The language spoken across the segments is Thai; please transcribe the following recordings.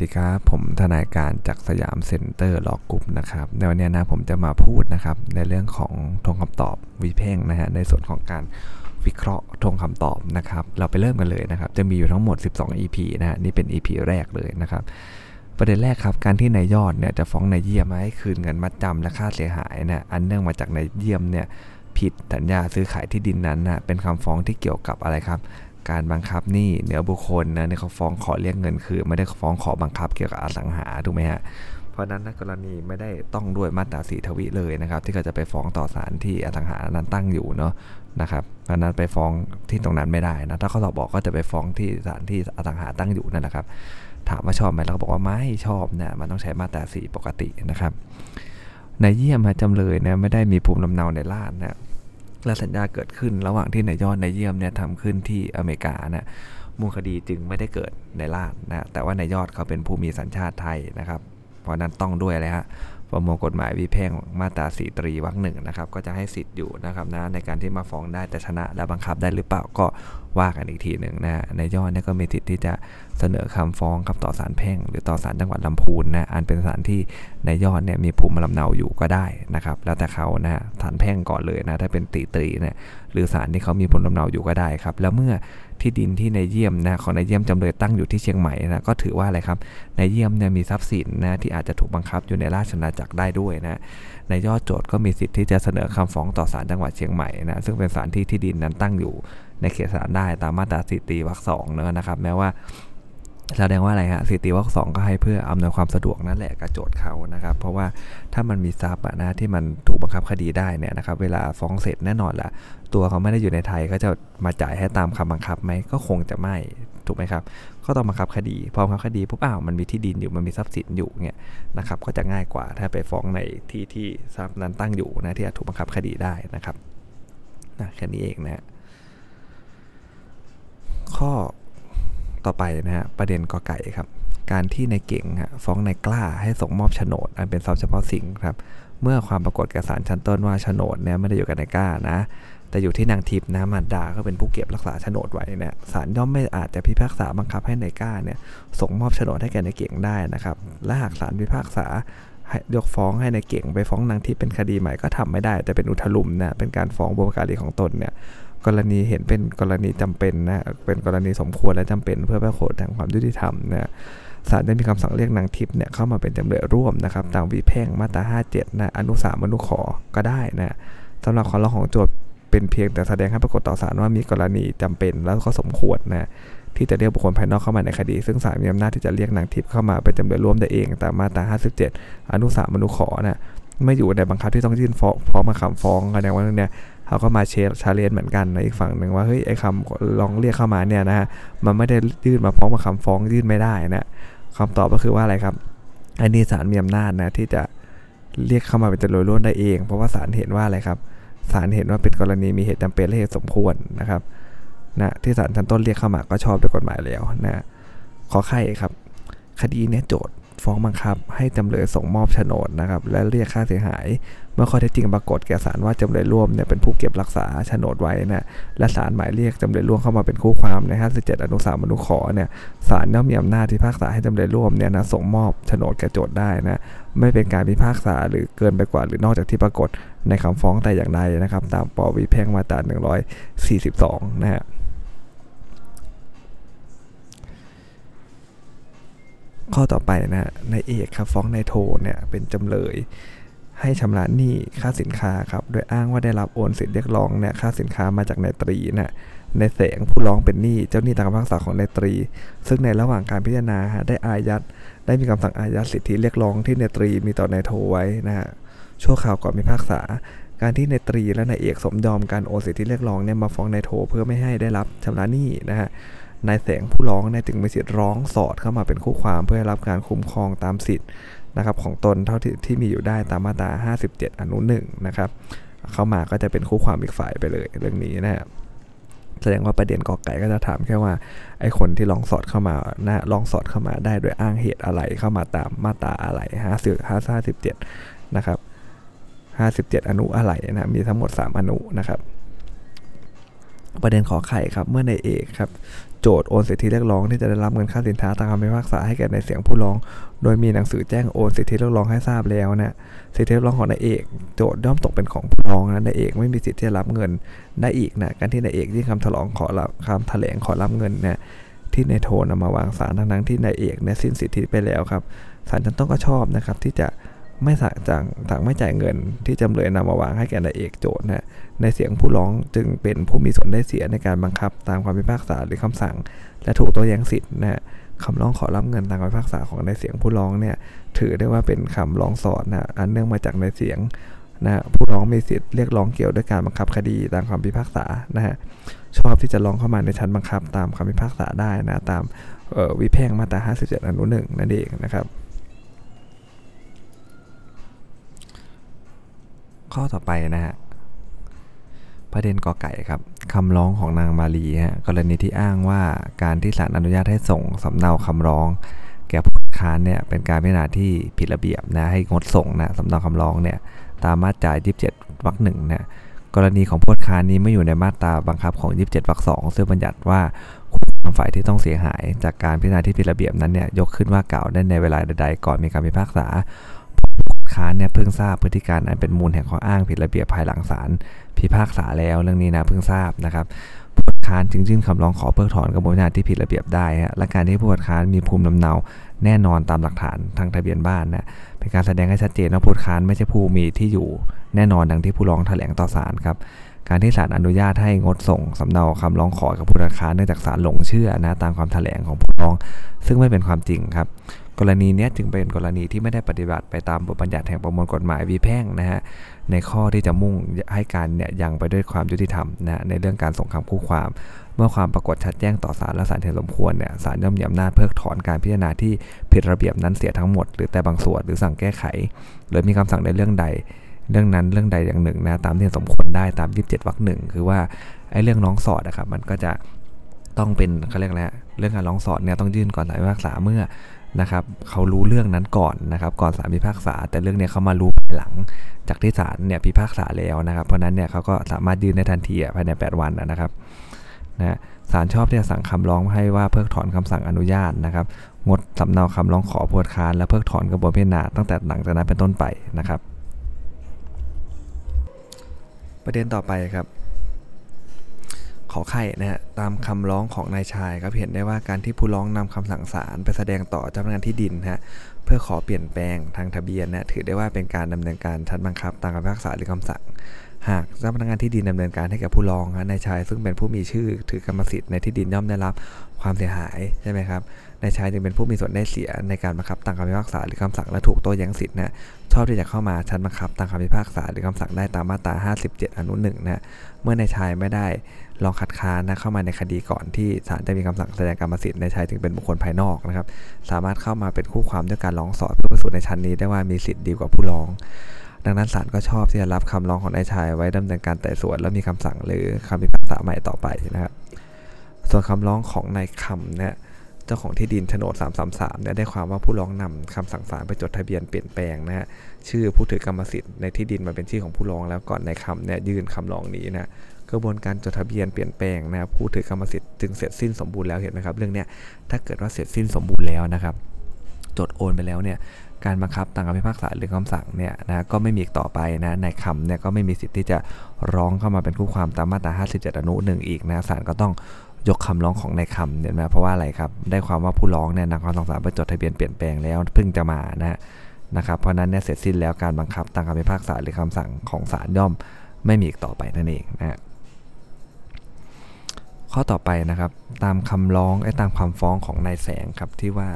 ดีครับ ผมทนายการจากสยามเซ็นเตอร์ลอกรุ๊ปนะครับ ในวันนี้นะผมจะมาพูดนะครับ ในเรื่องของธงคำตอบวิแพ่งนะฮะในส่วนของการวิเคราะห์ธงคำตอบนะครับ เราไปเริ่มกันเลยนะครับ จะมีอยู่ทั้งหมด 12 EP นะฮะนี่เป็น EP แรกเลยนะครับ ประเด็นแรกครับ การที่นายยอดเนี่ยจะฟ้องนายเยี่ยมให้คืนเงินมัดจำและค่าเสียหายนะอันเนื่องมาจากนายเยี่ยมเนี่ยผิดสัญญาซื้อขายที่ดินนั้นนะเป็นคำฟ้องที่เกี่ยวกับอะไรครับ การบังคับหนี้เหนือบุคคลนะเนี่ยเขาฟ้องขอเรียกเงินคือ ไม่ได้ฟ้องขอบังคับเกี่ยวกับอสังหาถูกไหมฮะเพราะนั้นกรณีไม่ได้ต้องด้วยมาตราสีทวิเลยนะครับ ที่เขาจะไปฟ้องต่อศาลที่อสังหานั้นตั้งอยู่เนาะนะครับเพราะนั้นไปฟ้องที่ตรงนั้นไม่ได้นะถ้าเขาตอบบอกก็จะไปฟ้องที่ศาลที่อสังหาตั้งอยู่นั่นแหละครับ ถามว่าชอบไหมเราก็บอกว่าไม่ชอบนะมันต้องใช้มาตราสีปกตินะครับ ในเยี่ยมจำเลยนะไม่ได้มีภูมิลำเนาในลาดนะ และสัญญาเกิดขึ้นระหว่างที่นายยอดนายเยี่ยมเนี่ยทำขึ้นที่อเมริกานะมูลคดีจึงไม่ได้เกิดในลาดนะแต่ว่านายยอดเขาเป็นผู้มีสัญชาติไทยนะครับ เพราะนั้นต้องด้วยเลยฮะ ประมวลกฎหมายวิเพ่งมาตราสีตรีวรรคหนึ่งนะครับก็จะให้สิทธิ์อยู่นะครับนะในการที่มาฟ้องได้แต่ชนะและบังคับได้หรือเปล่าก็ว่ากันอีกทีหนึ่งนะในยยอดเนี่ยก็มีสิทธิ์ที่จะเสนอคำฟ้องครับต่อศาลแพ่ง หรือต่อศาลจังหวัดลำพูนนะอันเป็นศาลที่ในยอดเนี่ยมีภูมิลำเนาอยู่ก็ได้นะครับแล้วแต่เขานะศาลแพ่งก่อนเลยนะถ้าเป็นตีตรีเนี่ยหรือศาลที่เขามีภูมิลำเนาอยู่ก็ได้ครับแล้วเมื่อ ที่ดินที่นายเยี่ยมนะของนายเยี่ยมจำเลยตั้งอยู่ที่เชียงใหม่นะก็ถือว่าอะไรครับนายเยี่ยมเนี่ยมีทรัพย์สินนะที่อาจจะถูกบังคับอยู่ในราชอาณาจักรได้ด้วยนะในยอดโจทย์ก็มีสิทธิ์ที่จะเสนอคำฟ้องต่อศาลจังหวัดเชียงใหม่นะซึ่งเป็นศาลที่ที่ดินนั้นตั้งอยู่ในเขตศาลได้ตามมาตราสิตีวรรคสองเนอะนะครับแม้ว่าแสดงว่าอะไรฮะสิติวรรคสองก็ให้เพื่ออำนวยความสะดวกนั่นแหละกับโจทย์เขานะครับ เพราะว่าถ้ามันมีทรัพย์นะที่มันถูกบังคับคดีได้เนี่ยนะครับ เวลาฟ้องเสร็จแน่นอนละ ตัวเขาไม่ได้อยู่ในไทยก็จะมาจ่ายให้ตามคำบังคับไหมก็คงจะไม่ถูกไหมครับ ก็ต้องบังคับคดี พอบังคับคดีปุ๊บอ้าวมันมีที่ดินอยู่มันมีทรัพย์สินอยู่เนี่ยนะครับก็จะง่ายกว่าถ้าไปฟ้องในที่ที่ทรัพย์นั้นตั้งอยู่นะที่ถูกบังคับคดีได้นะครับนะแค่นี้เองนะข้อต่อไปนะฮะประเด็นกอไก่ครับ การที่ในเก่งฟ้องในกล้าให้ส่งมอบโฉนด อันเป็นทรัพย์เฉพาะสิ่งครับเมื่อความปรากฏแก่ศาลชั้นต้นว่าโฉนดเนี่ยไม่ได้อยู่กับนายกล้านะ แต่อยู่ที่นางทิพย์นะมารดาก็เป็นผู้เก็บรักษาโฉนดไว้เนี่ยศาลย่อมไม่อาจจะพิพากษาบังคับให้นายกล้าเนี่ยส่งมอบโฉนดให้แก่นายเก่งได้นะครับ และหากศาลพิพากษายกฟ้องให้ในเก่งไปฟ้องนางทิพย์เป็นคดีใหม่ก็ทำไม่ได้ แต่เป็นอุทลุมนะเป็นการฟ้องบุพการีของตนเนี่ยกรณีเห็นเป็นกรณีจำเป็นนะเป็นกรณีสมควรและจำเป็นเพื่อประโยชน์ทางความยุติธรรมนะศาลได้มีคำสั่งเรียกนางทิพย์เนี่ยเข้ามาเป็นจำเลยร่วมนะครับตามวิเพ่งมาตรา 57 นะอนุสามอนุขอก็ได้นะสำหรับคำร้องของโจทย์ เป็นเพียงแต่แสดงให้ปรากฏต่อศาลว่ามีกรณีจำเป็นแล้วก็สมควรนะที่จะเรียกบุคคลภายนอกเข้ามาในคดี ซึ่งศาลมีอำนาจที่จะเรียกนางทิพย์เข้ามาเป็นจำเลยร่วมได้เองตามมาตรา 57 อนุสามอนุขอนะไม่อยู่ในบังคับที่ต้องยื่นฟ้องพร้อมมาคำฟ้องแสดงว่าเนี่ยเขาก็มาเชร์ชาเลนเหมือนกันในอีกฝั่งหนึ่งว่าเฮ้ยไอ้คำลองเรียกเข้ามาเนี่ยนะฮะมันไม่ได้ยื่นมาพร้อมมาคำฟ้องยื่นไม่ได้นะคำตอบก็คือว่าอะไรครับอันนี้ศาลมีอำนาจนะที่จะเรียกเข้ามาเป็นจำเลยร่วมได้เอง เพราะว่าศาลเห็นว่าอะไรครับ ศาลเห็นว่าเป็นกรณีมีเหตุจำเป็นและเหตุสมควรนะครับนะที่ศาลชั้นต้นเรียกเข้ามาก็ชอบด้วยกฎหมายแล้วนะขอไข่ครับ คดีเนี้ยโจทย์ ฟ้องบังคับ ให้จำเลยส่งมอบโฉนดนะครับและเรียกค่าเสียหาย เมื่อข้อเท็จจริงปรากฏแก่ศาลว่าจำเลยร่วมเนี่ยเป็นผู้เก็บรักษาโฉนดไว้นะและศาลหมายเรียกจำเลยร่วมเข้ามาเป็นคู่ความใน 57 อนุสามอนุขอเนี่ยศาลย่อมมีอำนาจพิพากษาให้จำเลยร่วมเนี่ยนะส่งมอบโฉนดแก่โจทย์ได้นะไม่เป็นการพิพากษาหรือเกินไปกว่าหรือนอกจากที่ปรากฏในคำฟ้องแต่อย่างใดนะครับ ตามปวิแพ่งมาตรา142 นะฮะ ข้อต่อไปนะนายเอกครับฟ้องนายโทเนี่ยเป็นจำเลย ให้ชำระหนี้ค่าสินค้าครับโดยอ้างว่าได้รับโอนสิทธิเรียกร้องเนี่ยค่าสินค้ามาจากนายตรีนะในแสงผู้ร้องเป็นหนี้เจ้าหนี้ตามคำพิพากษาของนายตรี ซึ่งในระหว่างการพิจารณาได้อายัดได้มีคำสั่งอายัดสิทธิเรียกร้องที่นายตรีมีต่อนายโทไว้นะฮะชั่วข่าวก่อนพิพากษา การที่นายตรีและนายเอกสมยอมการโอนสิทธิเรียกร้องเนี่ยมาฟ้องนายโทเพื่อไม่ให้ได้รับชำระหนี้นะฮะ นายแสงผู้ร้องเนี่ยจึงมีสิทธิ์ร้องสอดเข้ามาเป็นคู่ความเพื่อรับการคุ้มครองตามสิทธิ์นะครับของตนเท่าที่ที่มีอยู่ได้ตามมาตรา 57 อนุ1นะครับเข้ามาก็จะเป็นคู่ความอีกฝ่ายไปเลยเรื่องนี้นะครับแสดงว่าประเด็นกอไก่ก็จะถามแค่ว่าไอ้คนที่ลองสอดเข้ามานะลองสอดเข้ามาได้โดยอ้างเหตุอะไรเข้ามาตามมาตราอะไรห้าสิบห้าสิบเจ็ดนะครับห้าสิบเจ็ดอนุอะไรนะมีทั้งหมด 3 อนุนะครับ ประเด็นขอไข่ครับเมื่อในเอกครับ โจทย์โอนสิทธิเรียกร้องที่จะได้รับเงินค่าสินค้าตามคำพิพากษาให้แก่ในเสียงผู้ร้อง โดยมีหนังสือแจ้งโอนสิทธิเรียกร้องให้ทราบแล้วนี่ยสิทธิเรียกร้องของนายเอก โจทย์ย่อมตกเป็นของผู้ร้องนะนายเอกไม่มีสิทธิที่จะรับเงินได้อีกนะการที่นายเอกยื่นคำถลองขอรับคำแถลงขอรับเงินนี่ยที่นายโทนำมาวางศาลทั้งๆที่นายเอกเนี่ยสิ้นสิทธิไปแล้วครับศาลชั้นต้นก็ชอบนะครับที่จะ ไม่สั่งจังสั่งไม่จ่ายเงินที่จำเลยนำมาวางให้แก่นายเอกโจทย์นะในเสียงผู้ร้องจึงเป็นผู้มีส่วนได้เสียในการบังคับตามความพิพากษาหรือคำสั่ง และถูกโต้แย้งสิทธิ์นะคำร้องขอรับเงินตามคำพิพากษาของในเสียงผู้ร้องเนี่ยถือได้ว่าเป็นคำร้องสอดนะอันเนื่องมาจากในเสียงนะผู้ร้องมีสิทธิ์เรียกร้องเกี่ยวด้วยการบังคับคดีตามคำพิพากษานะฮะชอบที่จะร้องเข้ามาในชั้นบังคับตามคำพิพากษาได้นะตามวิแพ่งมาตรา 57 อนุหนึ่งนั่นเองนะครับ ข้อต่อไปนะฮะประเด็นกอไก่ครับคำร้องของนางมาลีฮะกรณีที่อ้างว่าการที่ศาลอนุญาตให้ส่งสำเนาคำร้อง แก่ผู้ค้านเนี่ยเป็นการพิจารณาที่ผิดระเบียบนะให้งดส่งนะสำเนาคำร้องเนี่ยตามมาตรา27วรรคหนึ่งเนะกรณีของผู้ค้านนี้ไม่อยู่ในมาตราบังคับของ 27วรรคสองซึ่งบัญญัติว่าความฝ่ายที่ต้องเสียหาย จากการพิจารณาที่ผิดระเบียบนั้นเนี่ยยกขึ้นว่ากล่าวได้ในเวลาใดๆก่อนมีการพิพากษา ค้านเนี่ยเพิ่งทราบพฤติการอันเป็นมูลแห่งข้ออ้างผิดระเบียบภายหลังศาลพิพากษาแล้วเรื่องนี้นะเพิ่งทราบนะครับผู้ค้านจึงยื่นคำร้องขอเพิกถอนกระบวนการที่ผิดระเบียบได้และการที่ผู้ค้านมีภูมิลำเนาแน่นอนตามหลักฐานทางทะเบียนบ้านนะเป็นการแสดงให้ชัดเจนว่าผู้ค้านไม่ใช่ผู้มีที่อยู่แน่นอนดังที่ผู้ร้องแถลงต่อศาลครับการที่ศาลอนุญาตให้งดส่งสำเนาคำร้องขอกับผู้ค้านเนื่องจากศาลหลงเชื่อนะตามความแถลงของผู้ร้อง ซึ่งไม่เป็นความจริงครับ กรณีนี้จึงเป็นกรณีที่ไม่ได้ปฏิบัติไปตามบทบัญญัติแห่งประมวลกฎหมายวีแพ่งนะฮะในข้อที่จะมุ่งให้การเนี่ยยังไปด้วยความยุติธรรมนะในเรื่องการส่งคำคู่ความ เมื่อความปรากฏชัดแจ้งต่อศาลและศาลเห็นสมควรเนี่ยศาลย่อมมีอำนาจเพิกถอนการพิจารณาที่ผิดระเบียบนั้นเสียทั้งหมด หรือแต่บางส่วนหรือสั่งแก้ไข หรือมีคำสั่งในเรื่องใดเรื่องนั้นเรื่องใดอย่างหนึ่งนะตามที่สมควรได้ตาม 27วรรคหนึ่งคือว่าไอ้เรื่องร้องสอดนะครับมันก็จะต้องเป็นเขาเรียกอะไรเรื่องการร้องสอดเนี่ยต้องยื่นก่อนสารพิพากษาเมื่อ นะครับเขารู้เรื่องนั้นก่อนนะครับก่อนศาลพิพากษา แต่เรื่องเนี้ยเขามารู้หลังจากที่ศาลเนี่ยพิพากษาแล้วนะครับ เพราะนั้นเนี่ยเขาก็สามารถยื่นได้ทันทีภายใน 8 วันนะครับนะศาลชอบที่จะสั่งคำร้องให้ว่าเพิกถอนคำสั่งอนุญาตนะครับงดสำเนาคำร้องขอพวดค้านและเพิกถอนกระบวนพิจารณาตั้งแต่หลังจากนั้นเป็นต้นไปนะครับ ประเด็นต่อไปครับ ขอไข่นะฮะตามคำร้องของนายชายครับเห็นได้ว่าการที่ผู้ร้องนำคำสั่งศาลไปแสดงต่อเจ้าพนักงานที่ดินฮะเพื่อขอเปลี่ยนแปลงทางทะเบียนนะถือได้ว่าเป็นการดำเนินการชั้นบังคับตามคำพิพากษาหรือคำสั่ง หากเจ้าพนักงานที่ดินดำเนินการให้กับผู้ร้องนายชายซึ่งเป็นผู้มีชื่อถือกรรมสิทธิ์ในที่ดินย่อมได้รับความเสียหายใช่ไหมครับ นายชายจึงเป็นผู้มีส่วนได้เสียในการบังคับตามคำพิพากษาหรือคำสั่งและถูกโต้แย้งสิทธินะชอบที่จะเข้ามาชั้นบังคับตามคำพิพากษาหรือคำสั่งได้ตามมาตรา 57 อนุหนึ่งนะเมื่อนายชายไม่ได้ลองคัดค้านนะเข้ามาในคดีก่อนที่ศาลจะมีคำสั่งแสดงกรรมสิทธิ์ในชายถึงเป็นบุคคลภายนอกนะครับสามารถเข้ามาเป็นคู่ความด้วยการร้องสอดเพื่อพิสูจน์ในชั้นนี้ได้ว่ามีสิทธิ์ดีกว่าผู้ร้องดังนั้นศาลก็ชอบที่จะรับคำร้องของนายชายไว้ดำเนินการไต่สวนแล้วมีคำสั่งหรือคำพิพากษาใหม่ต่อไปนะครับ ส่วนคำร้องของนายคำเนี่ย เจ้าของที่ดินโฉนด 333เนี่ยได้ความว่าผู้ร้องนำคำสั่งศาลไปจดทะเบียนเปลี่ยนแปลงนะฮะชื่อผู้ถือกรรมสิทธิ์ในที่ดินมาเป็นชื่อของผู้ร้องแล้วก่อนในคำเนี่ยยื่นคำร้องนี้นะกระบวนการจดทะเบียนเปลี่ยนแปลงนะผู้ถือกรรมสิทธิ์จึงเสร็จสิ้นสมบูรณ์แล้วเห็นไหมครับเรื่องเนี้ยถ้าเกิดว่าเสร็จสิ้นสมบูรณ์แล้วนะครับจดโอนไปแล้วเนี่ยการบังคับตามคำพิพากษาหรือคำสั่งเนี่ยนะก็ไม่มีต่อไปนะในคำเนี่ยก็ไม่มีสิทธิ์ที่จะร้องเข้ามาเป็นคู่ความตามมาตรา 57 อนุหนึ่งอีกนะศาลก็ต้อง ยกคำร้องของในคำเนี่ยนะเพราะว่าอะไรครับได้ความว่าผู้ร้องเนี่ยนำคำสั่งศาลไปจดทะเบียนเปลี่ยนแปลงแล้วเพิ่งจะมานะนะครับเพราะนั้นเนี่ยเสร็จสิ้นแล้วการบังคับตามคำพิพากษาหรือคำสั่งของศาลย่อมไม่มีอีกต่อไปนั่นเองนะข้อต่อไปนะครับตามคำร้องไอ้ตามคำฟ้องของนายแสงครับที่ว่า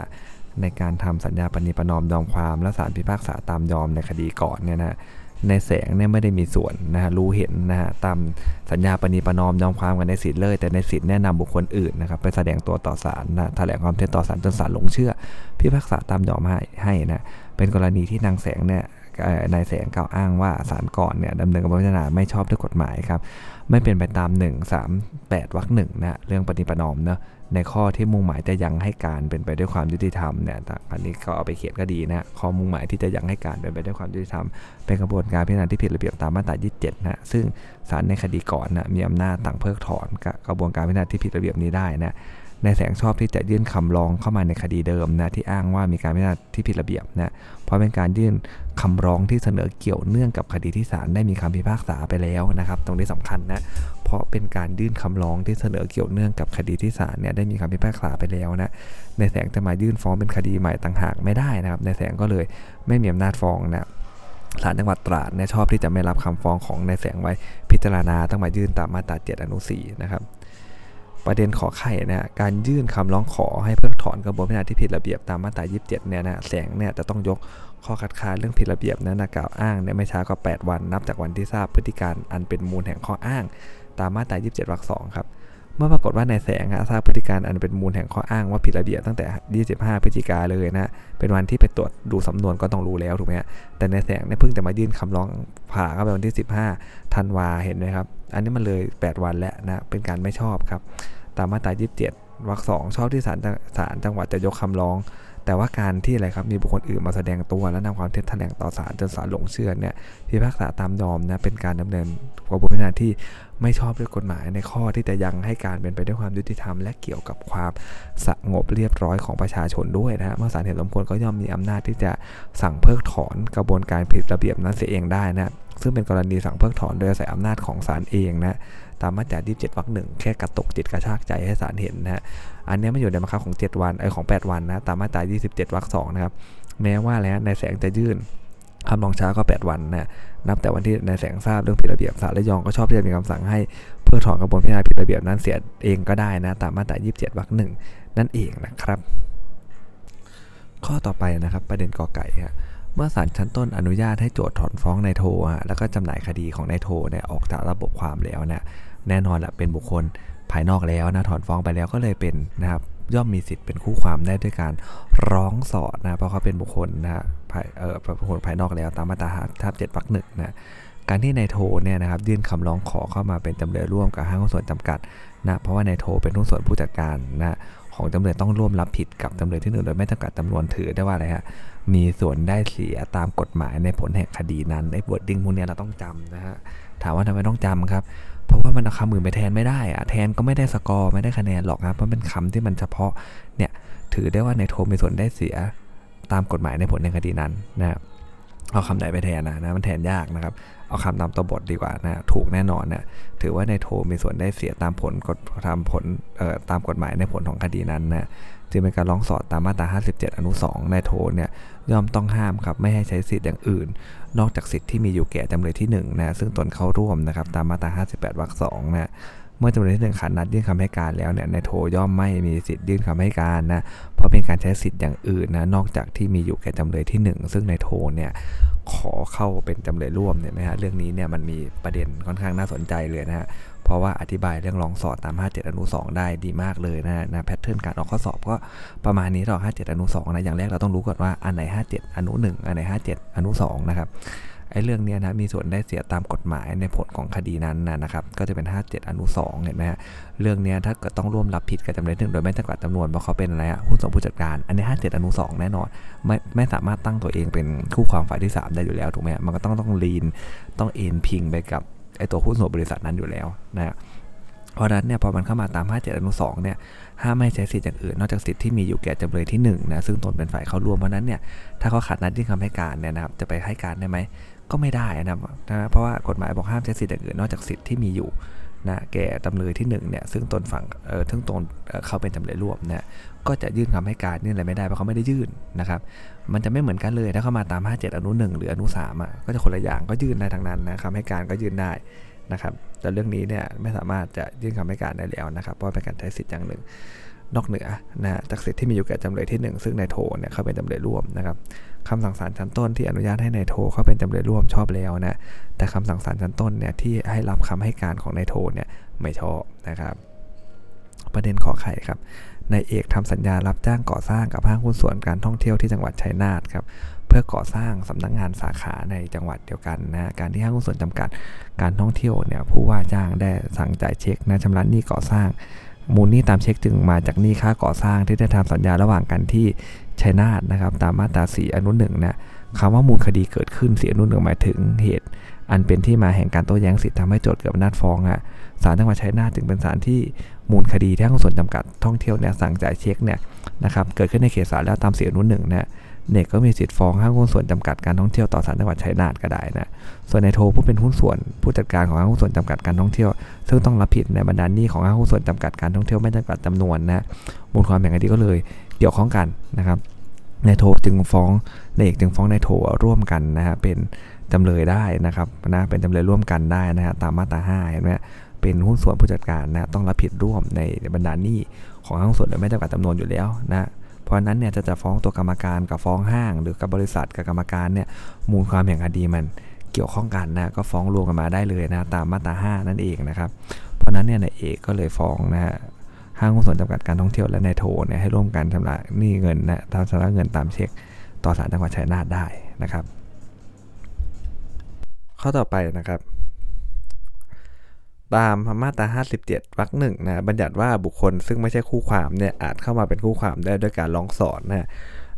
ในการทำสัญญาปณิประนอมยอมความและศาลพิพากษาตามยอมในคดีก่อนเนี่ยนะ ในแสงเนี่ยไม่ได้มีส่วนนะฮะรู้เห็นนะฮะตามสัญญาปณิประนอมยอมความกันในสิทธิ์เลย แต่ในสิทธิ์แนะนำบุคคลอื่นนะครับไปแสดงตัวต่อศาลนะแถลงความเท็จต่อศาลจนศาลหลงเชื่อ พิพากษาตามยอมให้ให้นะเป็นกรณีที่นางแสงเนี่ยนายแสงกล่าวอ้างว่าศาลก่อนเนี่ยดำเนินการพิจารณาไม่ชอบด้วยกฎหมายครับไม่เป็นไปตาม 1 3 8วรรคหนึ่งนะเรื่องปฏิปนอมเนาะ ในข้อที่มุ่งหมายจะยังให้การเป็นไปด้วยความยุติธรรมเนี่ยอันนี้ก็เอาไปเขียนก็ดีนะข้อมุ่งหมายที่จะยังให้การเป็นไปด้วยความยุติธรรม เป็นกระบวนการพิจารณาที่ผิดระเบียบตามมาตรา 27 นะซึ่งศาลในคดีก่อนนะมีอำนาจต่างเพิกถอนกระบวนการพิจารณาที่ผิดระเบียบนี้ได้นะในแสงชอบที่จะยื่นคำร้องเข้ามาในคดีเดิมนะที่อ้างว่ามีการพิจารณาที่ผิดระเบียบนะ ราะเป็นการยื่นคำร้องที่เสนอเกี่ยวเนื่องกับคดีที่ศาลได้มีคำพิพากษาไปแล้วนะครับ ตรงนี้สำคัญนะเพราะเป็นการยื่นคำร้องที่เสนอเกี่ยวเนื่องกับคดีที่ศาลเนี่ยได้มีคำพิพากษาไปแล้วนะในแสงจะมายื่นฟ้องเป็นคดีใหม่ต่างหากไม่ได้นะครับ ในแสงก็เลยไม่มีอำนาจฟ้องนะศาลจังหวัดตราดเนี่ยชอบที่จะไม่รับคำฟ้องของในแสงไว้พิจารณาต้องมายื่นตามมาตรา7อนุ4นะครับ ประเด็นขอไข่นะการยื่นคำร้องขอให้เพิกถอนกระบวนการที่ผิดระเบียบตามมาตรา 27 เนี่ยนะแสงเนี่ยจะต้องยกข้อคัดค้านเรื่องผิดระเบียบนั้นนะกล่าวอ้างเนี่ยไม่ช้ากว่า 8 วันนับจากวันที่ทราบพฤติการอันเป็นมูลแห่งข้ออ้าง ตามมาตรา 27วรรคสองครับเมื่อปรากฏว่าในแสงทราบพฤติการอันเป็นมูลแห่งข้ออ้างว่าผิดระเบียบตั้งแต่ 25 พฤศจิกาเลยนะ เป็นวันที่ไปตรวจดูสำนวนก็ต้องรู้แล้วถูกไหมแต่ในแสงเนี่ยเพิ่งจะมายื่นคำร้องผ่าเข้าไปวันที่ 15 ธันวาเห็นไหมครับ อันนี้มันเลย 8 วันแล้วนะเป็นการไม่ชอบครับ ตามมาตรา 27 วรรคสองชอบที่ศาลศาลจังหวัดจะยกคำร้อง แต่ว่าการที่อะไรครับมีบุคคลอื่นมาแสดงตัวและนำความเท็จแถลงต่อศาลจนศาลหลงเชื่อเนี่ยพิพากษาตามยอมนะเป็นการดำเนินกระบวนการที่ ไม่ชอบด้วยกฎหมายในข้อที่จะยังให้การเป็นไปด้วยความยุติธรรม และเกี่ยวกับความสงบเรียบร้อยของประชาชนด้วยนะเมื่อศาลเห็นสมควรก็ย่อมมีอำนาจที่จะสั่งเพิกถอนกระบวนการผิดระเบียบนั้นเสียเองได้นะซึ่งเป็นกรณีสั่งเพิกถอนโดยอาศัยอำนาจของศาลเองนะตามมาตรา27วรรคหนึ่งแค่กระตุกจิตกระชากใจให้ศาลเห็นนะฮะอันนี้ไม่อยู่ในบังคับของ 7 วันไอของ 8 วันนะตามมาตรา27วรรคสองนะครับแม้ว่าแล้วในแสงจะยื่นคำลองช้าก็ 8 วันนะ นับแต่วันที่ในแสงทราบเรื่องผิดระเบียบศาลระยองก็ชอบที่จะมีคำสั่งให้เพื่อถอนกระบวนพิจารณาผิดระเบียบนั้นเสียเองก็ได้นะตามมาตรา 27วรรคหนึ่งนั่นเองนะครับ ข้อต่อไปนะครับประเด็นกอไก่ฮะเมื่อศาลชั้นต้นอนุญาตให้โจทย์ถอนฟ้องนายโทแล้วก็จำหน่ายคดีของนายโทเนี่ยออกจากระบบความแล้วเนี่ยแน่นอนแหละเป็นบุคคลภายนอกแล้วนะถอนฟ้องไปแล้วก็เลยเป็นนะครับ ย่อมมีสิทธิ์เป็นคู่ความได้ด้วยการร้องสอดนะเพราะเขาเป็นบุคคลนะภายเอ่อบุคคลภายนอกแล้วตามมาตราทับเจ็ดวรรคหนึ่งนะการที่นายโทเนี่ยนะครับยื่นคำร้องขอเข้ามาเป็นจำเลยร่วมกับห้างหุ้นส่วนจำกัดนะเพราะว่านายโทเป็นหุ้นส่วนผู้จัดการนะของจำเลยต้องร่วมรับผิดกับจำเลยที่หนึ่งโดยไม่จำกัดจำนวนถือได้ว่าอะไรฮะมีส่วนได้เสียตามกฎหมายในผลแห่งคดีนั้นไอ้บทดิ้งพวกนี้เราต้องจำนะฮะถามว่าทำไมต้องจำครับ เพราะว่ามันเอาคำอื่นไปแทนไม่ได้อะแทนก็ไม่ได้สกอร์ไม่ได้คะแนนหรอกครับเพราะเป็นคำที่มันเฉพาะเนี่ยถือได้ว่าในโทมีส่วนได้เสียตามกฎหมายในผลในคดีนั้นนะเอาคำไหนไปแทนนะนะมันแทนยากนะครับ เอาคำตามตัวบทดีกว่านะถูกแน่นอนนะถือว่าในโทมีส่วนได้เสียตามผลกฎทำผลเอ่อตามกฎหมายในผลของคดีนั้นนะจึงเป็นการร้องสอดตามมาตรา 57 อนุ 2 ในโทเนี่ย ย่อมต้องห้ามครับไม่ให้ใช้สิทธิ์อย่างอื่น นอกจากสิทธิ์ที่มีอยู่แก่จำเลยที่1นะซึ่งตนเข้าร่วมนะครับตามมาตรา 58วรรค2นะเมื่อจำเลยที่หนึ่งขันนัดยื่นคำให้การแล้วเนี่ยในโทย่อมไม่มีสิทธิ์ยื่นคำให้การนะเพราะเป็นการใช้สิทธิ์อย่างอื่นนะนอกจากที่มีอยู่แก่จำเลยที่ 1 ซึ่งในโทเนี่ยขอเข้าเป็นจำเลยร่วมเนี่ยนะฮะเรื่องนี้เนี่ยมันมีประเด็นค่อนข้างน่าสนใจเลยนะฮะ เพราะว่าอธิบายเรื่องลองสอบตาม 57 อนุ 2 ได้ดีมากเลยนะนะแพทเทิร์นการออกข้อสอบก็ประมาณนี้ต่อ57 อนุ 2 นะ อย่างแรกเราต้องรู้ก่อนว่าอันไหน 57 อนุ 1 อันไหน 57 อนุ 2 นะครับไอ้เรื่องนี้นะมีส่วนได้เสียตามกฎหมายในผลของคดีนั้นนะครับก็จะเป็น 57 อนุ 2 เห็นไหมฮะเรื่องนี้ถ้าเกิดต้องร่วมรับผิดกับจำเลยหนึ่งโดยไม่จำกัดจำนวนเพราะเขาเป็นอะไรอะหุ้นส่วนผู้จัดการ อันนี้ 57 อนุ 2 แน่นอน ไม่ไม่สามารถตั้งตัวเองเป็นคู่ความฝ่ายที่ 3 ได้อยู่แล้วถูกไหมฮะมันก็ต้องต้องลีนต้องเอ็นพิงไปกับ อ้ตัวหุ้นส่วนบริษัทนั้นอยู่แล้วนะเพราะนั้นเนี่ยพอมันเข้ามาตาม 57อนุ2เนี่ยห้ามไม่ใช้สิทธิ์อย่างอื่น นอกจากสิทธิ์ที่มีอยู่แก่จำเลยที่1นะซึ่งตนเป็นฝ่ายเข้าร่วมเพราะนั้นเนี่ยถ้าเขาขัดนัดยื่นคำให้การเนี่ยนะครับจะไปให้การได้ไหมก็ไม่ได้นะนะเพราะว่ากฎหมายบอกห้ามใช้สิทธิ์อย่างอื่นนอกจากสิทธิ์ที่มีอยู่นะแก่จำเลยที่1เนี่ยซึ่งตนฝั่งเออซึ่งตนเขาเป็นจำเลยร่วมเนี่ย ก็จะยื่นคำให้การนี่อะไรไม่ได้เพราะเขาไม่ได้ยื่นนะครับ มันจะไม่เหมือนกันเลยถ้าเข้ามาตาม 57 อนุ 1 หรืออนุ3อะก็จะคนละอย่างก็ยื่นได้ทั้งนั้นนะคำให้การก็ยื่นได้นะครับ แต่เรื่องนี้เนี่ยไม่สามารถจะยื่นคำให้การได้แล้วนะครับเพราะเป็นการใช้สิทธิ์อย่างหนึ่ง นอกเหนือนะจากสิทธิ์ที่มีอยู่แก่จำเลยที่ 1 ซึ่งนายโทเนี่ยเขาเป็นจำเลยร่วมนะครับคำสั่งศาลชั้นต้นที่อนุญาตให้นายโทเขาเป็นจำเลยร่วมชอบแล้วนะแต่คำสั่งศาลชั้นต้นเนี่ยที่ให้รับคำให้การของนายโทเนี่ยไม่ชอบนะครับ ประเด็นขอไข่ครับ นายเอกทำสัญญารับจ้างก่อสร้างกับห้างหุ้นส่วนการท่องเที่ยวที่จังหวัดชัยนาทครับเพื่อก่อสร้างสำนักงงานสาขาในจังหวัดเดียวกันนะการที่ห้างหุ้นส่วนจำกัดการท่องเที่ยวเนี่ยผู้ว่าจ้างได้สั่งจ่ายเช็คนะชำระหนี้ก่อสร้าง มูลหนี้ตามเช็คจึงมาจากหนี้ค่าก่อสร้างที่ได้ทำสัญญาระหว่างกันที่ชัยนาทนะครับตามมาตราสีอนุหนึ่งนะคำว่ามูลคดีเกิดขึ้นเสียอนุหนึ่งหมายถึงเหตุ อันเป็นที่มาแห่งการโต้แย้งสิทธิ์ทำให้โจทย์เกิดอำนาจฟ้องอะศาลจังหวัดชัยนาทจึงเป็นศาลที่ มูลคดีที่ห้างส่วนจำกัดท่องเที่ยวเนี่ยสั่งจ่ายเช็คเนี่ยนะครับเกิดขึ้นในเขตศาลแล้วตามเสียอนุหนึ่งเนะเน็กก็มีสิทธิ์ฟ้องห้างหุ้นส่วนจำกัดการท่องเที่ยวต่อศาลจังหวัดชัยนาทก็ได้นะส่วนนายโทผู้เป็นหุ้นส่วนผู้จัดการของห้างหุ้นส่วนจำกัดการท่องเที่ยว ซึ่งต้องรับผิดในบรรดาหนี้ของห้างหุ้นส่วนจำกัดการท่องเที่ยวไม่จำกัดจำนวนนะมูลความแบ่งคดีก็เลยเกี่ยวข้องกันนะครับนายโทจึงฟ้องนายเอกจึงฟ้องนายโทร่วมกันนะฮะเป็นจำเลยได้นะครับนะเป็นจำเลยร่วมกันได้นะฮะตามมาตรา5เห็นไหม เป็นหุ้นส่วนผู้จัดการนะต้องรับผิดร่วมในบรรดาหนี้ของห้างส่วนโดยไม่จำกัดจำนวนอยู่แล้วนะเพราะนั้นเนี่ยจะจะฟ้องตัวกรรมการกับฟ้องห้าง หรือกับบริษัทกับกรรมการเนี่ยมูลความแห่งคดีมันเกี่ยวข้องกันนะก็ฟ้องรวมกันมาได้เลยนะตามมาตรา5นั่นเองนะครับเพราะนั้นเนี่ยนายเอกก็เลยฟ้องนะฮะห้างหุ้นส่วนจำกัดการท่องเที่ยวและนายโทเนี่ยให้ร่วมกันชำระหนี้เงินนะทำชำระเงินตามเช็คต่อศาลจังหวัดชัยนาทได้นะครับ ข้อต่อไปนะครับ ตามมาตรา 57วรรคหนึ่งนะบัญญัติว่าบุคคลซึ่งไม่ใช่คู่ความเนี่ยอาจเข้ามาเป็นคู่ความได้ด้วยการร้องสอดนะ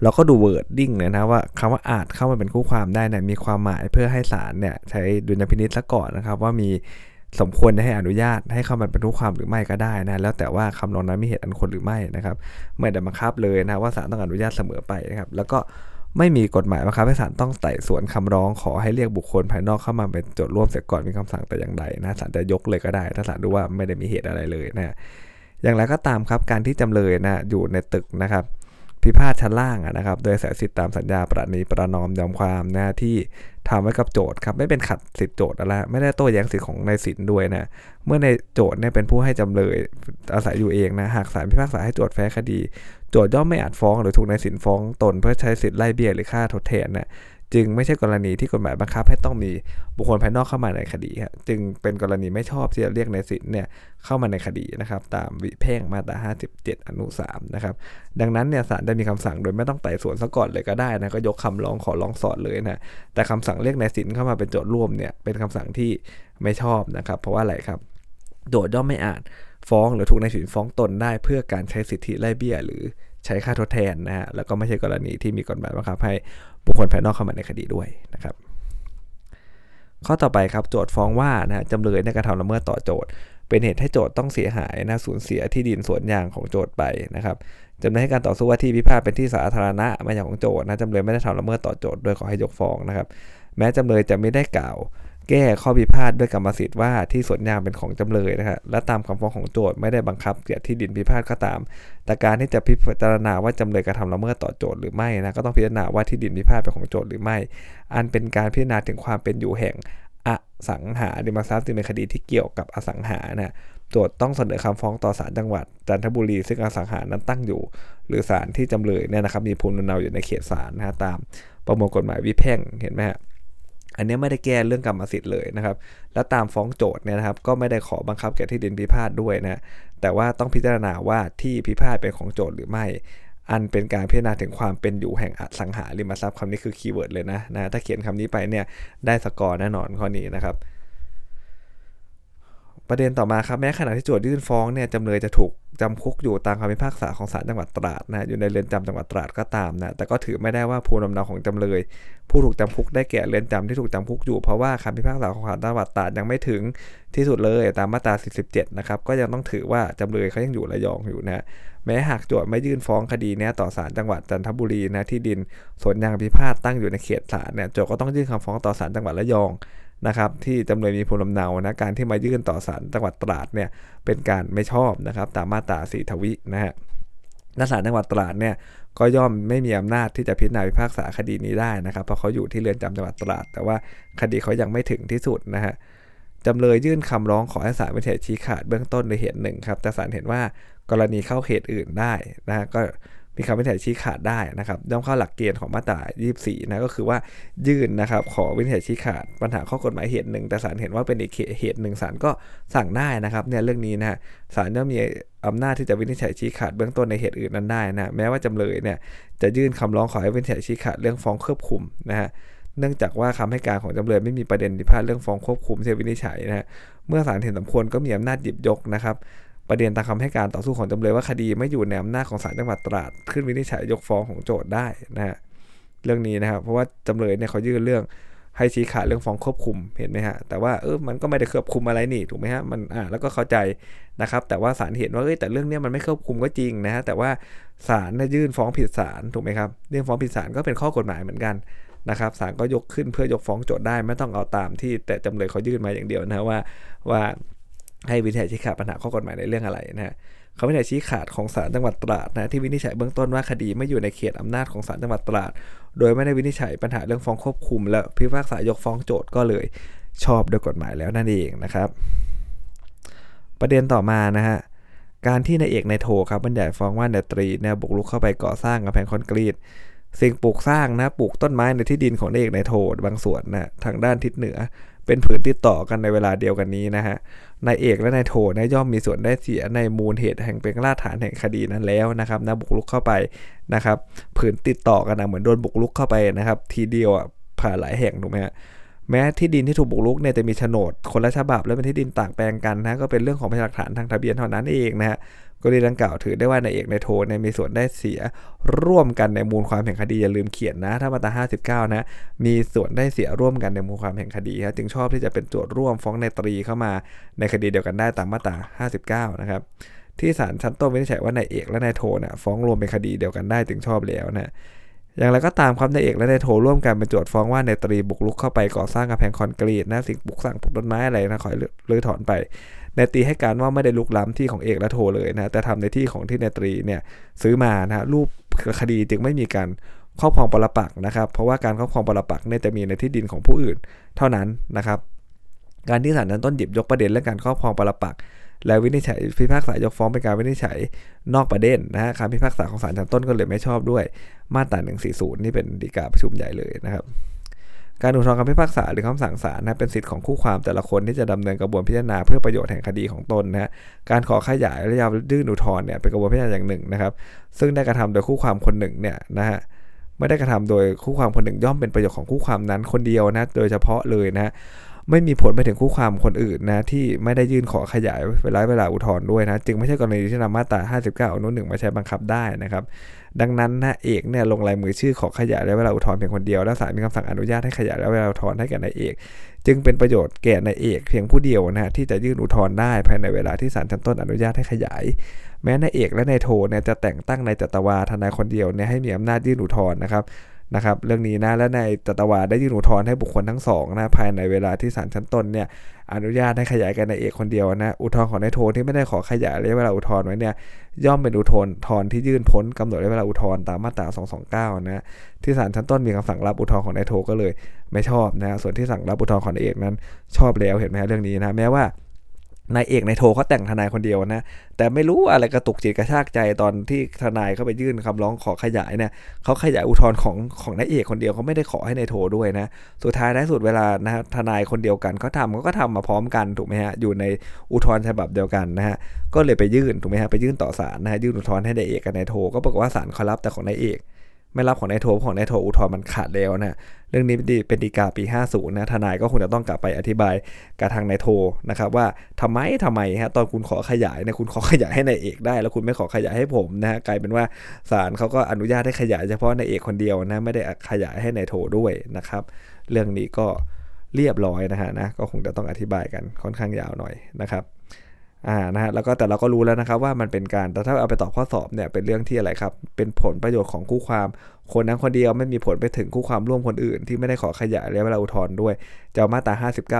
เราก็ดู wording เลยนะว่าคำว่าอาจเข้ามาเป็นคู่ความได้เนี่ยมีความหมายเพื่อให้ศาลเนี่ยใช้ดุลยพินิจซะก่อนนะครับ ว่ามีสมควรให้อนุญาตให้เข้ามาเป็นคู่ความหรือไม่ก็ได้นะแล้วแต่ว่าคำร้องนั้นมีเหตุอันควรหรือไม่นะครับไม่ได้บังคับเลยนะว่าศาลต้องอนุญาตเสมอไปนะครับแล้วก็ ไม่มีกฎหมายบังคับให้ศาลต้องไต่สวนคำร้องขอให้เรียกบุคคลภายนอกเข้ามาเป็นโจทย์ร่วมเสียก่อนมีคำสั่งแต่อย่างใดนะศาลจะยกเลยก็ได้ ถ้าศาลดูว่าไม่ได้มีเหตุอะไรเลยนะอย่างไรก็ตามครับการที่จำเลยนะอยู่ในตึกนะครับพิพาทชั้นล่างนะครับ โดยอาศัยสิทธิตามสัญญาประนีประนอมยอมความนะที่ทำไว้กับโจทย์ครับไม่เป็นขัดสิทธิโจทย์อะไรไม่ได้โต้แย้งสิทธิของนายสินด้วยนะเมื่อในโจทย์เนี่ยเป็นผู้ให้จำเลยอาศัยอยู่เองนะหากศาลพิพากษาให้โจทย์แพ้คดี โจทย์ย่อมไม่อาจฟ้องหรือถูกนายสินฟ้องตนเพื่อใช้สิทธิ์ไล่เบี้ยหรือค่าทดแทนนะจึงไม่ใช่กรณีที่กฎหมายบังคับให้ต้องมีบุคคลภายนอกเข้ามาในคดีครับจึงเป็นกรณีไม่ชอบที่จะเรียกนายสินเนี่ยเข้ามาในคดีนะครับตามวิเพ่งมาตรา 57 อนุ 3 นะครับดังนั้นเนี่ยศาลได้มีคำสั่งโดยไม่ต้องไต่สวนซะก่อนเลยก็ได้นะก็ยกคำร้องขอร้องสอดเลยนะแต่คำสั่งเรียกนายสินเข้ามาเป็นโจทย์ร่วมเนี่ยเป็นคำสั่งที่ไม่ชอบนะครับเพราะว่าอะไรครับโจทย์ย่อมไม่อาจ ฟ้องหรือถูกนายสินฟ้องตนได้เพื่อการใช้สิทธิไล่เบี้ยหรือใช้ค่าทดแทนนะฮะแล้วก็ไม่ใช่กรณีที่มีกฎหมายบังคับให้บุคคลภายนอกเข้ามาในคดีด้วยนะครับข้อต่อไปครับโจทย์ฟ้องว่านะจำเลยในกระทำละเมิดต่อโจทย์ เป็นเหตุให้โจทย์ต้องเสียหายนะสูญเสียที่ดินสวนยางของโจทย์ไปนะครับจำเลยให้การต่อสู้ว่าที่พิพาทเป็นที่สาธารณะมาจากของโจทย์นะจำเลยไม่ได้ทำละเมิดต่อโจทย์โดยขอให้ยกฟ้องนะครับ แม้จำเลยจะไม่ได้กล่าว แก้ข้อพิพาทด้วยกรรมสิทธิ์ว่าที่สวนยางเป็นของจำเลยนะครับและตามคำฟ้องของโจทย์ไม่ได้บังคับเกี่ยวที่ดินพิพาทก็ตาม แต่การที่จะพิจารณาว่าจำเลยกระทำละเมิดต่อโจทย์หรือไม่นะก็ต้องพิจารณาว่าที่ดินพิพาทเป็นของโจทย์หรือไม่ อันเป็นการพิจารณาถึงความเป็นอยู่แห่งอสังหาริมทรัพย์จึงเป็นคดีที่เกี่ยวกับอสังหานะโจทย์ต้องเสนอคำฟ้องต่อศาลจังหวัดจันทบุรี ซึ่งอสังหานั้นตั้งอยู่ หรือศาลที่จำเลยเนี่ยนะครับมีภูมิลำเนาอยู่ในเขตศาลนะตามประมวลกฎหมายวิแพ่งเห็นไหมฮะ อันนี้ไม่ได้แก้เรื่องกรรมสิทธิ์เลยนะครับแล้วตามฟ้องโจทก์เนี่ยนะครับก็ไม่ได้ขอบังคับแก่ที่ดินพิพาทด้วยนะแต่ว่าต้องพิจารณาว่าที่พิพาทเป็นของโจทก์หรือไม่ อันเป็นการพิจารณาถึงความเป็นอยู่แห่งอสังหาริมทรัพย์คำนี้คือ keyword เลยนะนะถ้าเขียนคำนี้ไปเนี่ยได้สกอร์แน่นอนข้อนี้นะครับ ประเด็นต่อมาครับแม้ขณะที่โจทก์ยื่นฟ้องเนี่ยจำเลยจะถูกจำคุกอยู่ตามคำพิพากษาของศาลจังหวัดตราดนะอยู่ในเรือนจำจังหวัดตราดก็ตามนะแต่ก็ถือไม่ได้ว่าภูมิลำเนาของจำเลย ผู้ถูกจำคุกได้แก่เรือนจำที่ถูกจำคุกอยู่เพราะว่าคำพิพากษาของศาลจังหวัดตราดยังไม่ถึงที่สุดเลยตามมาตรา 47 นะครับก็ยังต้องถือว่าจำเลยเขายังอยู่ระยองอยู่นะแม้หากโจทย์ไม่ยื่นฟ้องคดีนี้ต่อศาลจังหวัดจันทบุรีนะที่ดินสวนยางพิพาทตั้งอยู่ในเขตศาลเนี่ยโจทย์ก็ต้องยื่นคำฟ้องต่อศาลจังหวัดระยอง นะครับที่จำเลยมีภูมิลำเนานะการที่มายื่นต่อศาลจังหวัดตราดเนี่ยเป็นการไม่ชอบนะครับตามมาตราสีทวินะฮะนักศาลจังหวัดตราดเนี่ยก็ย่อมไม่มีอำนาจที่จะพิจารณาพิพากษาคดีนี้ได้นะครับเพราะเขาอยู่ที่เรือนจำจังหวัดตราด แต่ว่าคดีเขายังไม่ถึงที่สุดนะฮะจำเลยยื่นคำร้องขอให้ศาลวินิจฉัยชี้ขาดเบื้องต้นในเหตุหนึ่งครับแต่ศาลเห็นว่ากรณีเข้าเหตุอื่นได้นะก็ มีคำวินิจฉัยชี้ขาดได้นะครับย่อมเข้าหลักเกณฑ์ของมาตรา 24 นะก็คือว่ายื่นนะครับขอวินิจฉัยชี้ขาดปัญหาข้อกฎหมายเหตุหนึ่งแต่ศาลเห็นว่าเป็นอีกเหตุหนึ่งศาลก็สั่งได้นะครับเนี่ยเรื่องนี้นะฮะศาลย่อมมีอำนาจที่จะวินิจฉัยชี้ขาดเบื้องต้นในเหตุอื่นนั้นได้นะแม้ว่าจำเลยเนี่ยจะยื่นคำร้องขอให้วินิจฉัยชี้ขาดเรื่องฟ้องควบคุมนะฮะเนื่องจากว่าคำให้การของจำเลยไม่มีประเด็นที่พาดเรื่องฟ้องควบคุมที่วินิจฉัยนะฮะเมื่อศาลเห็นสมควรก็มีอำนาจหยิบยกนะครับ ประเด็นตามคำให้การต่อสู้ของจำเลยว่าคดีไม่อยู่ในอำนาจของศาลจังหวัดตราดขึ้นวินิจฉัยยกฟ้องของโจทได้นะฮะเรื่องนี้นะครับ เพราะว่าจำเลยเนี่ยเขายื่นเรื่องให้ชี้ขาดเรื่องฟ้องควบคุมเห็นไหมฮะแต่ว่าเออมันก็ไม่ได้ควบคุมอะไรนี่ถูกไหมฮะมันอ่าแล้วก็เข้าใจนะครับ แต่ว่าศาลเห็นว่าเอ้ยแต่เรื่องนี้มันไม่ควบคุมก็จริงนะฮะแต่ว่าศาลเนี่ยยื่นฟ้องผิดศาลถูกไหมครับเรื่องฟ้องผิดศาลก็เป็นข้อกฎหมายเหมือนกันนะครับศาลก็ยกขึ้นเพื่อยกฟ้องโจทย์ได้ไม่ต้องเอาตามที่แต่จำเลยเขายื่นมาอย่างเดียวนะว่าว่า ให้วินิจฉัยชี้ขาดปัญหาข้อกฎหมายในเรื่องอะไรนะฮะเขาวินิจฉัยชี้ขาดของศาลจังหวัดตราดนะที่วินิจฉัยเบื้องต้นว่าคดีไม่อยู่ในเขตอำนาจของศาลจังหวัดตราด โดยไม่ได้วินิจฉัยปัญหาเรื่องฟ้องควบคุม และพิพากษายกฟ้องโจทย์ก็เลยชอบโดยกฎหมายแล้วนั่นเองนะครับ ประเด็นต่อมานะฮะการที่นายเอกนายโทครับบรรยายฟ้องว่านายตรีเนี่ยบุกรุกเข้าไปก่อสร้างกำแพงคอนกรีตสิ่งปลูกสร้างนะปลูกต้นไม้ในที่ดินของนายเอกนายโทบางส่วนนะทางด้านทิศเหนือ เป็นผืนติดต่อกันในเวลาเดียวกันนี้นะฮะนายเอกและนายโทนะย่อมมีส่วนได้เสียในมูลเหตุแห่งเป็นรากฐานแห่งคดีนั้นแล้วนะครับนะบุกรุกเข้าไปนะครับ ผืนติดต่อกันนะเหมือนโดนบุกรุกเข้าไปนะครับ ทีเดียวอะผ่านหลายแห่งถูกไหมฮะแม้ที่ดินที่ถูกบุกรุกเนี่ยจะมีโฉนดคนละฉบับ และเป็นที่ดินต่างแปลงกันนะก็เป็นเรื่องของพยานหลักฐานทางทะเบียนเท่านั้นเองนะฮะ กรณีดังกล่าวถือได้ว่านายเอกนายโทเนี่ยมีส่วนได้เสียร่วมกันในมูลความแห่งคดีอย่าลืมเขียนนะ ถ้ามาตรา59 นะ มีส่วนได้เสียร่วมกันในมูลความแห่งคดีครับจึงชอบที่จะเป็นโจทย์ร่วมฟ้องนายตรีเข้ามาในคดีเดียวกันได้ตามมาตรา59 นะครับที่ศาลชั้นต้นวินิจฉัยว่านายเอกและนายโทเนี่ยฟ้องรวมเป็นคดีเดียวกันได้จึงชอบแล้วนะอย่างไรก็ตามครับนายเอกและนายโทร่วมกันเป็นโจทย์ฟ้องว่านายตรีบุกรุกเข้าไปก่อสร้างกำแพงคอนกรีตนะสิ่งปลูกสร้างปลูกต้นไม้อะไรนะขอเลยถอนไป นตรีให้การว่าไม่ได้ลุกล้ำที่ของเอกและโทเลยนะแต่ทำในที่ของที่นายตรีเนี่ยซื้อมานะรูปคดีจึงไม่มีการครอบครองปรปักนะครับ เพราะว่าการครอบครองปรปักเนี่ยจะมีในที่ดินของผู้อื่นเท่านั้นนะครับ การที่ศาลนั้นต้นหยิบยกประเด็นเรื่องการครอบครองปรปักและวินิจฉัยพิพากษายกฟ้องเป็นการวินิจฉัยนอกประเด็นนะฮะคำพิพากษาของศาลชั้นต้นก็เลยไม่ชอบด้วย มาตรา140 นี่เป็นฎีกาประชุมใหญ่เลยนะครับ การอุทธรณ์คำพิพากษาหรือคำสั่งศาลนะเป็นสิทธิ์ของคู่ความแต่ละคนที่จะดำเนินกระบวนพิจารณาเพื่อประโยชน์แห่งคดีของตนนะการขอขยายระยะยื่นอุทธรณ์เนี่ยเป็นกระบวนพิจารณาอย่างหนึ่งนะครับ ซึ่งได้กระทำโดยคู่ความคนหนึ่งเนี่ยนะฮะไม่ได้กระทำโดยคู่ความคนหนึ่งย่อมเป็นประโยชน์ของคู่ความนั้นคนเดียวนะโดยเฉพาะเลยนะ ไม่มีผลไปถึงคู่ความคนอื่นนะที่ไม่ได้ยื่นขอขยายเวลาเวลาอุทธรณ์ด้วยนะจึงไม่ใช่กรณีที่นำมาตรา 59อนุหนึ่งมาใช้บังคับได้นะครับ ดังนั้นนะเอกเนี่ยลงลายมือชื่อขอขยายระยะเวลาอุทธรณ์เพียงคนเดียวและศาลมีคำสั่งอนุญาตให้ขยายระยะเวลาอุทธรณ์ให้แก่นายเอก จึงเป็นประโยชน์แก่นายเอกเพียงผู้เดียวนะที่จะยื่นอุทธรณ์ได้ภายในเวลาที่ศาลชั้นต้นอนุญาตให้ขยาย แม้นายเอกและนายโทเนี่ยจะแต่งตั้งนายจัตวาทนายคนเดียวเนี่ยให้มีอำนาจยื่นอุทธรณ์นะครับ นะครับเรื่องนี้นะและในจัตวาได้ยื่นอุทธรณ์ให้บุคคลทั้งสองนะภายในเวลาที่ศาลชั้นต้นเนี่ยอนุญาตให้ขยายกันในเอกคนเดียวนะอุทธรณ์ของนายโทที่ไม่ได้ขอขยายระยะเวลาอุทธรณ์ไว้เนี่ยย่อมเป็นอุทธรณ์ทรที่ยื่นพ้นกำหนดระยะเวลาอุทธรณ์ตามมาตรา 229 นะที่ศาลชั้นต้นมีคำสั่งรับอุทธรณ์ของนายโทก็เลยไม่ชอบนะส่วนที่สั่งรับอุทธรณ์ของนายเอกนั้นชอบแล้วเห็นไหมเรื่องนี้นะแม้ว่า นายเอกนายโทเขาแต่งทนายคนเดียวนะ แต่ไม่รู้อะไรกระตุกจิตกระชากใจตอนที่ทนายเขาไปยื่นคำร้องขอขยายเนี่ยเขาขยายอุทธรณ์ของของนายเอกคนเดียวเขาไม่ได้ขอให้นายโทด้วยนะ สุดท้ายในสุดเวลานะทนายคนเดียวกันเขาทำเขาก็ทำมาพร้อมกันถูกไหมฮะอยู่ในอุทธรณ์ฉบับเดียวกันนะฮะก็เลยไปยื่นถูกไหมฮะไปยื่นต่อศาลนะฮะยื่นอุทธรณ์ให้นายเอกกับนายโทก็บอกฏว่าศาลเขารับแต่ของนายเอก ไม่รับของนายโทของนายโทอุทธรมันขาดแล้วนะเรื่องนี้เป็นดีกาปี 50นะทนายก็คงจะต้องกลับไปอธิบายกับทางนายโทนะครับว่าทำไมทำไมฮะตอนคุณขอขยายเนี่ยคุณขอขยายให้นายเอกได้ แล้วคุณไม่ขอขยายให้ผมนะฮะกลายเป็นว่าศาลเขาก็อนุญาตให้ขยายเฉพาะนายเอกคนเดียวนะไม่ได้ขยายให้นายโทด้วยนะครับ เรื่องนี้ก็เรียบร้อยนะฮะนะก็คงจะต้องอธิบายกันค่อนข้างยาวหน่อยนะครับ อ่านะฮะแล้วก็แต่เราก็รู้แล้วนะครับว่ามันเป็นการแต่ถ้าเอาไปตอบข้อสอบเนี่ยเป็นเรื่องที่อะไรครับ เป็นผลประโยชน์ของคู่ความคนนั้นคนเดียวไม่มีผลไปถึงคู่ความร่วมคนอื่น ที่ไม่ได้ขอขยายระยะเวลาอุทธรณ์ด้วยจะเอามาตรา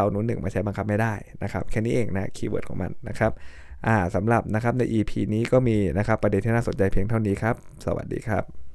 59นุนหนึ่งมาใช้บังคับไม่ได้นะครับแค่นี้เองนะคีย์เวิร์ดของมันนะครับอ่าสำหรับนะครับใน EP นี้ก็มีนะครับประเด็นที่น่าสนใจเพียงเท่านี้ครับ สวัสดีครับ